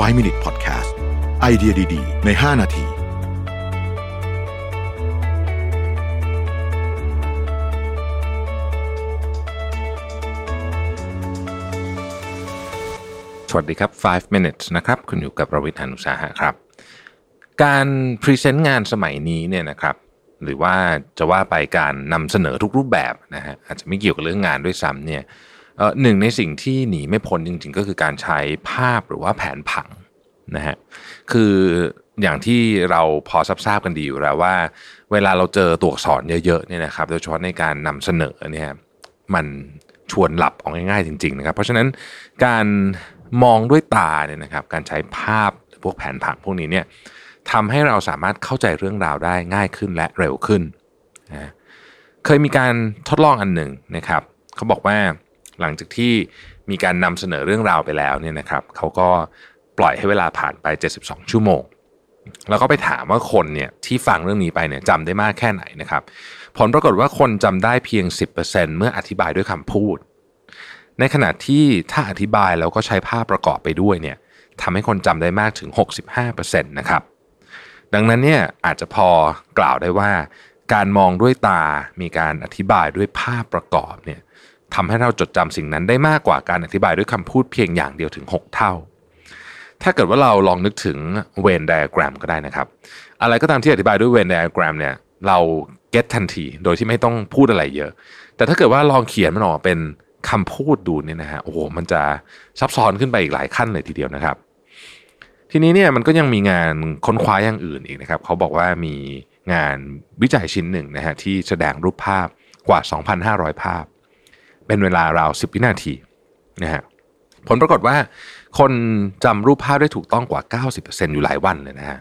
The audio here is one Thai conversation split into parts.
5 Minute Podcast ไอเดียดี ๆ ใน 5 นาทีสวัสดีครับ 5 minutes นะครับ คุณอยู่กับประวิทยานุสาหะครับ การพรีเซนต์งานสมัยนี้เนี่ยนะครับ หรือว่าจะว่าไปการนำเสนอทุกรูปแบบนะฮะอาจจะไม่เกี่ยวกับเรื่องงานด้วยซ้ำเนี่ย หนึ่งในสิ่งที่หนีไม่พ้นจริง ๆ ก็คือการใช้ภาพหรือว่าแผนผังนะฮะคืออย่างที่เราพอทราบๆกันดีอยู่แล้วว่า เวลาเราเจอตัวอักษรเยอะๆเนี่ยนะครับโดยเฉพาะในการนำเสนอเนี่ยมันชวนหลับเอาง่ายๆจริง ๆ นะครับ เพราะฉะนั้นการมองด้วยตาเนี่ยนะครับ การใช้ภาพพวกแผนผังพวกนี้เนี่ยทำให้เราสามารถเข้าใจเรื่องราวได้ง่ายขึ้นและเร็วขึ้นนะเคยมีการทดลองอันหนึ่งนะครับ เขาบอกว่า หลังจากที่มีการนำเสนอเรื่องราวไปแล้วเนี่ยนะครับเขาก็ปล่อยให้เวลาผ่านไป 72 ชั่วโมง แล้วก็ไปถามว่าคนเนี่ยที่ฟังเรื่องนี้ไปเนี่ยจำได้มากแค่ไหนนะครับ ผลปรากฏว่าคนจำได้เพียง 10%เมื่ออธิบายด้วยคำพูด ในขณะที่ถ้าอธิบายแล้วก็ใช้ภาพประกอบไปด้วยเนี่ยทำให้คนจำได้มากถึง 65%นะครับดังนั้นเนี่ยอาจจะพอกล่าวได้ว่า การมองด้วยตามีการอธิบายด้วยภาพประกอบเนี่ย ทำให้เราจดจำสิ่งนั้นได้มากกว่าการอธิบายด้วยคำพูดเพียงอย่างเดียวถึง 6 เท่า ถ้าเกิดว่าเราลองนึกถึงเวนไดอะแกรมก็ได้นะครับ อะไรก็ตามที่อธิบายด้วยเวนไดอะแกรมเนี่ยเราเก็ตทันทีโดยที่ไม่ต้องพูดอะไรเยอะ แต่ถ้าเกิดว่าลองเขียนมันออกมาเป็นคำพูดดูเนี่ยนะฮะโอ้โหมันจะซับซ้อนขึ้นไปอีกหลายขั้นเลยทีเดียวนะครับ ทีนี้เนี่ยมันก็ยังมีงานค้นคว้าอย่างอื่นอีกนะครับ เขาบอกว่ามีงานวิจัยชิ้นหนึ่งนะฮะที่แสดงรูปภาพกว่า 2,500 ภาพ เป็นเวลาราว 10 วินาทีนะฮะผลปรากฏว่า คนจำรูปภาพได้ถูกต้องกว่า 90%อยู่หลายวันเลยนะฮะ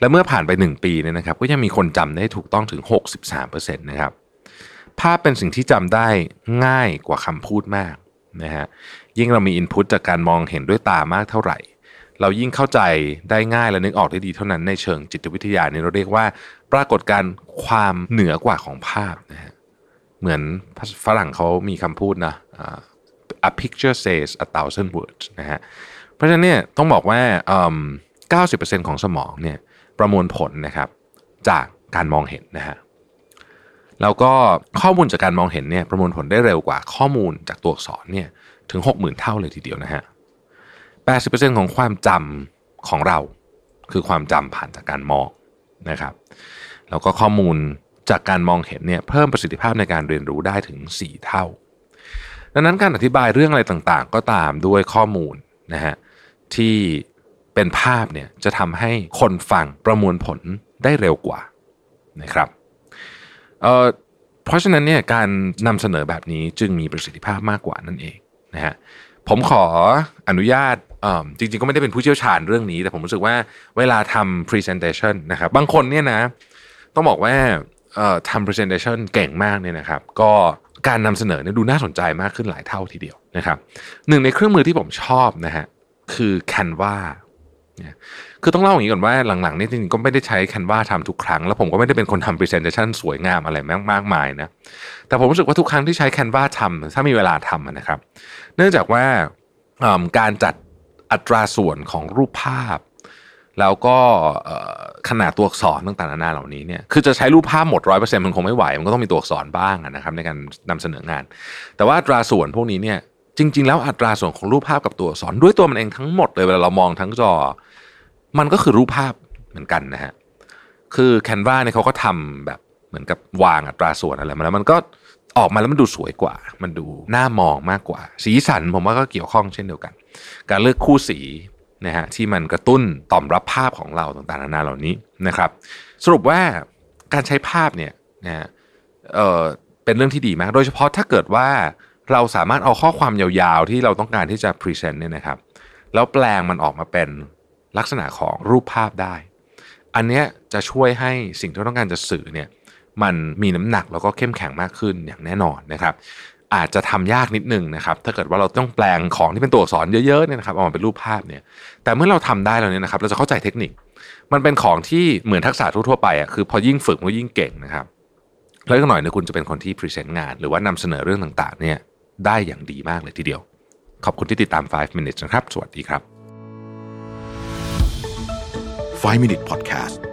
และเมื่อผ่านไป 1 ปีเนี่ยนะครับ ก็ยังมีคนจำได้ถูกต้องถึง 63%นะครับภาพเป็นสิ่งที่จำได้ง่ายกว่าคำพูดมากนะฮะยิ่งเรามีอินพุตจากการมองเห็นด้วยตามากเท่าไหร่ เรายิ่งเข้าใจได้ง่ายและนึกออกได้ดีเท่านั้นในเชิงจิตวิทยานี่เราเรียกว่า ปรากฏการณ์ความเหนือกว่าของภาพนะฮะ เหมือนฝรั่งเขามีคำพูดนะอ่า a picture says a thousand words นะฮะ เพราะฉะนั้นเนี่ยต้องบอกว่าอืม90%ของสมองเนี่ยประมวลผลนะครับจากการมองเห็นนะฮะ แล้วก็ข้อมูลจากการมองเห็นเนี่ยประมวลผลได้เร็วกว่าข้อมูลจากตัวอักษรเนี่ยถึง 60,000 เท่าเลยทีเดียวนะฮะ 80%ของความจำของเราคือความจำผ่านจากการมองนะครับ แล้วก็ข้อมูล จากการมองเห็นเนี่ยเพิ่มประสิทธิภาพในการเรียนรู้ได้ถึง 4 เท่า ดังนั้นการอธิบายเรื่องอะไรต่างๆ ก็ตามด้วยข้อมูลนะฮะที่เป็นภาพเนี่ยจะทำให้คนฟังประมวลผลได้เร็วกว่านะครับเเพราะฉะนั้นเนี่ยการนำเสนอแบบนี้จึงมีประสิทธิภาพมากกว่านั่นเองนะฮะผมขออนุญาตอ่อจริงๆ ก็ไม่ได้เป็นผู้เชี่ยวชาญเรื่องนี้ แต่ผมรู้สึกว่าเวลาทำ presentation นะครับบางคนเนี่ยนะต้องบอกว่า ทำ presentation เก่งมากเนี่ยนะครับ ก็การนำเสนอเนี่ยดูน่าสนใจมากขึ้นหลายเท่าทีเดียวนะครับหนึ่งในเครื่องมือที่ผมชอบนะฮะคือ Canva เนี่ยคือต้องเล่าอย่างนี้ก่อนว่าหลังๆนี่จริงๆก็ไม่ได้ใช้ Canva ทำทุกครั้ง แล้วผมก็ไม่ได้เป็นคนทำ presentation สวยงามอะไรมากมายนะแต่ผมรู้สึกว่าทุกครั้งที่ใช้ Canva ทำถ้ามีเวลาทำนะครับ เนื่องจากว่าการจัดอัตราส่วนของรูปภาพ แล้วก็ขนาดตัวอักษรต่างๆนานาเหล่านี้เนี่ยคือจะใช้รูปภาพหมดร้อยเปอร์เซ็นต์มันคงไม่ไหว มันก็ต้องมีตัวอักษรบ้างนะครับในการนำเสนองาน แต่ว่าอัตราส่วนพวกนี้เนี่ยจริง ๆ แล้วอัตราส่วนของรูปภาพกับตัวอักษรด้วยตัวมันเองทั้งหมดเลยเวลาเรามองทั้งจอ มันก็คือรูปภาพเหมือนกันนะฮะคือ Canva เนี่ยเขาก็ทำแบบเหมือนกับวางอัตราส่วนอะไรมาแล้วมันก็ออกมาแล้วมันดูสวยกว่า มันดูน่ามองมากกว่า สีสันผมว่าก็เกี่ยวข้องเช่นเดียวกัน การเลือกคู่สี นะฮะที่มันกระตุ้นต่อมรับภาพของเราต่างๆนานาเหล่านี้นะครับ สรุปว่าการใช้ภาพเนี่ยนะฮะเออเป็นเรื่องที่ดีมาก โดยเฉพาะถ้าเกิดว่าเราสามารถเอาข้อความยาวๆ ที่เราต้องการที่จะพรีเซนต์เนี่ยนะครับแล้วแปลงมันออกมาเป็นลักษณะของรูปภาพได้ อันเนี้ยจะช่วยให้สิ่งที่เราต้องการจะสื่อเนี่ยมันมีน้ำหนักแล้วก็เข้มแข็งมากขึ้นอย่างแน่นอนนะครับ อาจจะทำยากนิดนึงนะครับ ถ้าเกิดว่าเราต้องแปลงของที่เป็นตัวอักษรเยอะๆเนี่ยนะครับออกมาเป็นรูปภาพเนี่ย แต่เมื่อเราทำได้แล้วเนี่ยนะครับ เราจะเข้าใจเทคนิค มันเป็นของที่เหมือนทักษะทั่วๆไปอะคือพอยิ่งฝึกมันก็ยิ่งเก่งนะครับ แล้วก็หน่อยเนี่ยคุณจะเป็นคนที่พรีเซนต์งาน หรือว่านำเสนอเรื่องต่างๆ เนี่ยได้อย่างดีมากเลยทีเดียว ขอบคุณที่ติดตาม 5 minutes นะครับ สวัสดีครับ 5 Minute Podcast